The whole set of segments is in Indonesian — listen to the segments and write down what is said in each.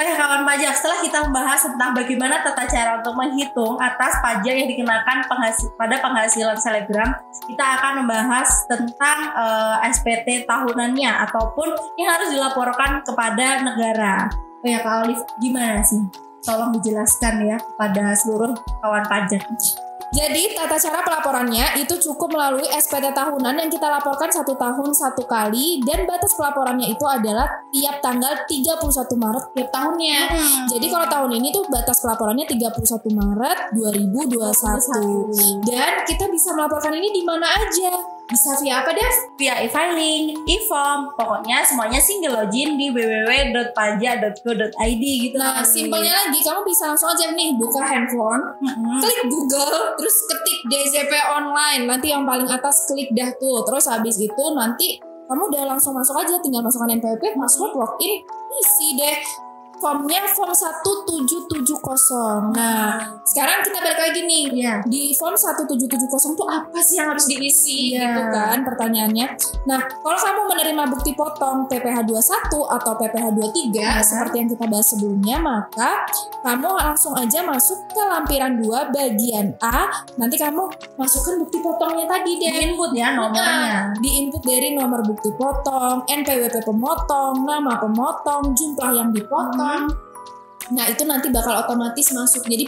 Ya kawan pajak, setelah kita membahas tentang bagaimana tata cara untuk menghitung atas pajak yang dikenakan penghasil, pada penghasilan selebgram, kita akan membahas tentang uh, eh, SPT tahunannya ataupun yang harus dilaporkan kepada negara. Oh ya Kak Olive, gimana sih? Tolong dijelaskan ya kepada seluruh kawan pajak. Jadi tata cara pelaporannya itu cukup melalui SPT tahunan yang kita laporkan satu tahun satu kali dan batas pelaporannya itu adalah tiap tanggal 31 Maret tiap tahunnya. Hmm. Jadi kalau tahun ini tuh batas pelaporannya 31 Maret 2021. Dan kita bisa melaporkan ini di mana aja bisa via apa deh? Via e-filing, e-form, pokoknya semuanya single login di www.pajak.go.id gitu. Nah, simpelnya lagi kamu bisa langsung aja nih buka handphone, mm-hmm. klik Google, terus ketik DZP online, nanti yang paling atas klik dah tuh, terus habis itu nanti kamu udah langsung masuk aja, tinggal masukkan NPWP, masuk login, isi deh formnya form 1770. Nah, sekarang kita balik lagi nih. Yeah. Di form 1770 itu apa sih yang harus diisi yeah. gitu kan pertanyaannya. Nah, kalau kamu menerima bukti potong PPh 21 atau PPh 23 yeah. seperti yang kita bahas sebelumnya, maka kamu langsung aja masuk ke lampiran 2 bagian A. Nanti kamu masukkan bukti potongnya tadi deh. Di input ya nomornya. Nah, di input dari nomor bukti potong, NPWP pemotong, nama pemotong, jumlah yang dipotong, Hmm. Nah itu nanti bakal otomatis masuk. Jadi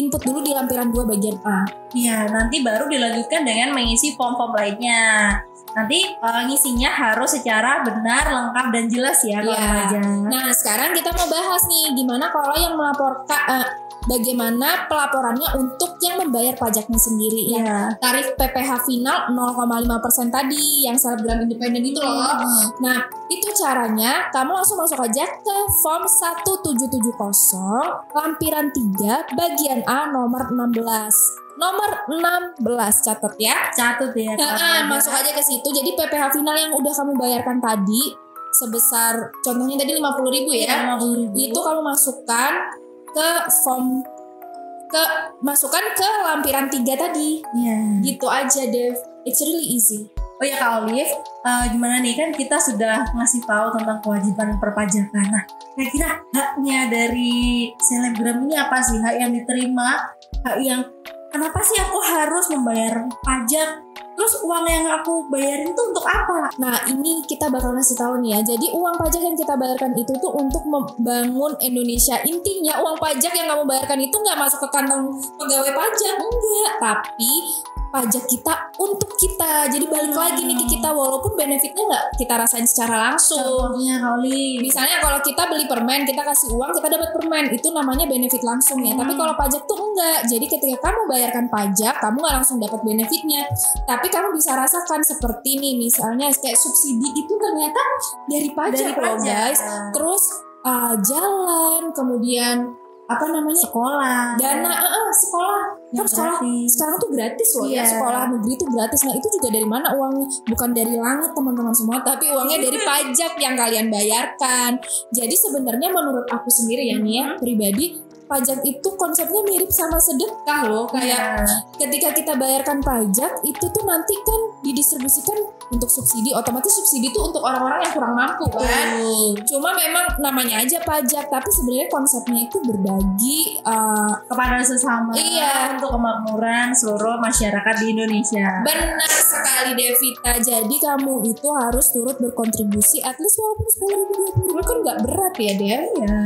input dulu di lampiran 2 bagian A. Iya, nanti baru dilanjutkan dengan mengisi form-form lainnya. Nanti uh, ngisinya harus secara benar, lengkap dan jelas ya iya. Nah, sekarang kita mau bahas nih gimana kalau yang melaporkan uh, bagaimana pelaporannya untuk yang membayar pajaknya sendiri ya. ya. Tarif PPh final 0,5% tadi yang selebgram independen itu loh. Hmm. Nah, itu caranya kamu langsung masuk aja ke form 1770 lampiran 3 bagian A nomor 16 nomor 16 catat ya catat ya nah, masuk aja ke situ jadi PPh final yang udah kamu bayarkan tadi sebesar contohnya tadi 50 ribu ya, 50 ribu. itu kamu masukkan ke form ke masukkan ke lampiran tiga tadi. Yeah. Gitu aja, Dev. It's really easy. Oh ya Kak Olive, uh, gimana nih kan kita sudah ngasih tahu tentang kewajiban perpajakan. Nah, kira-kira haknya dari selebgram ini apa sih? Hak yang diterima, hak yang kenapa sih aku harus membayar pajak Terus uang yang aku bayarin itu untuk apa? Nah ini kita bakal ngasih tahu nih ya. Jadi uang pajak yang kita bayarkan itu tuh untuk membangun Indonesia. Intinya uang pajak yang kamu bayarkan itu nggak masuk ke kantong pegawai pajak, enggak. Tapi pajak kita untuk kita. Jadi balik hmm. lagi nih ke kita walaupun benefitnya nggak kita rasain secara langsung. Contohnya Holly. Misalnya kalau kita beli permen, kita kasih uang, kita dapat permen. Itu namanya benefit langsung ya. Hmm. Tapi kalau pajak tuh enggak. Jadi ketika kamu bayarkan pajak, kamu nggak langsung dapat benefitnya. Tapi kamu bisa rasakan seperti ini misalnya kayak subsidi itu ternyata dari pajak, dari pajak. loh guys. Terus uh, jalan, kemudian apa namanya sekolah dana uh, uh, sekolah kan sekolah gratis. sekarang tuh gratis loh yeah. ya iya. sekolah negeri itu gratis nah itu juga dari mana uangnya bukan dari langit teman-teman semua tapi uangnya dari pajak yang kalian bayarkan jadi sebenarnya menurut aku sendiri ya nih ya pribadi pajak itu konsepnya mirip sama sedekah loh. Kayak yeah. ketika kita bayarkan pajak itu tuh nanti kan didistribusikan untuk subsidi. Otomatis subsidi itu untuk orang-orang yang kurang mampu kan? Uh. cuma memang namanya aja pajak tapi sebenarnya konsepnya itu berbagi uh, kepada sesama iya. untuk kemakmuran seluruh masyarakat di Indonesia. Benar sekali Devita. Jadi kamu itu harus turut berkontribusi at least walaupun sepuluh ribu dua ribu kan nggak berat ya Dev? Ya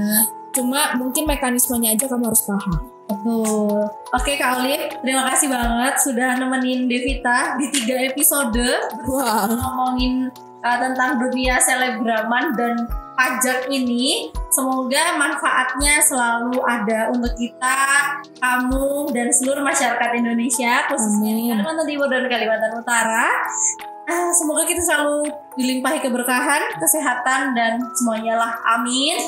Cuma mungkin mekanismenya aja kamu harus paham. Betul. Oke Kak Olin, terima kasih banget sudah nemenin Devita di tiga episode. Wow. Ngomongin uh, tentang dunia selebraman dan pajak ini. Semoga manfaatnya selalu ada untuk kita, kamu, dan seluruh masyarakat Indonesia, khususnya di Kalimantan Timur dan Kalimantan Utara. Uh, semoga kita selalu dilimpahi keberkahan, kesehatan, dan semuanya lah. Amin.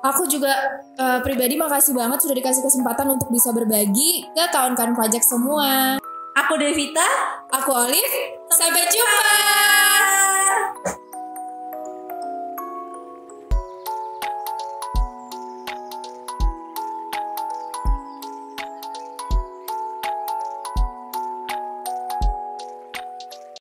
Aku juga uh, pribadi makasih banget sudah dikasih kesempatan untuk bisa berbagi ke kawan-kawan pajak semua. Aku Devita, aku Olive. Sampai jumpa.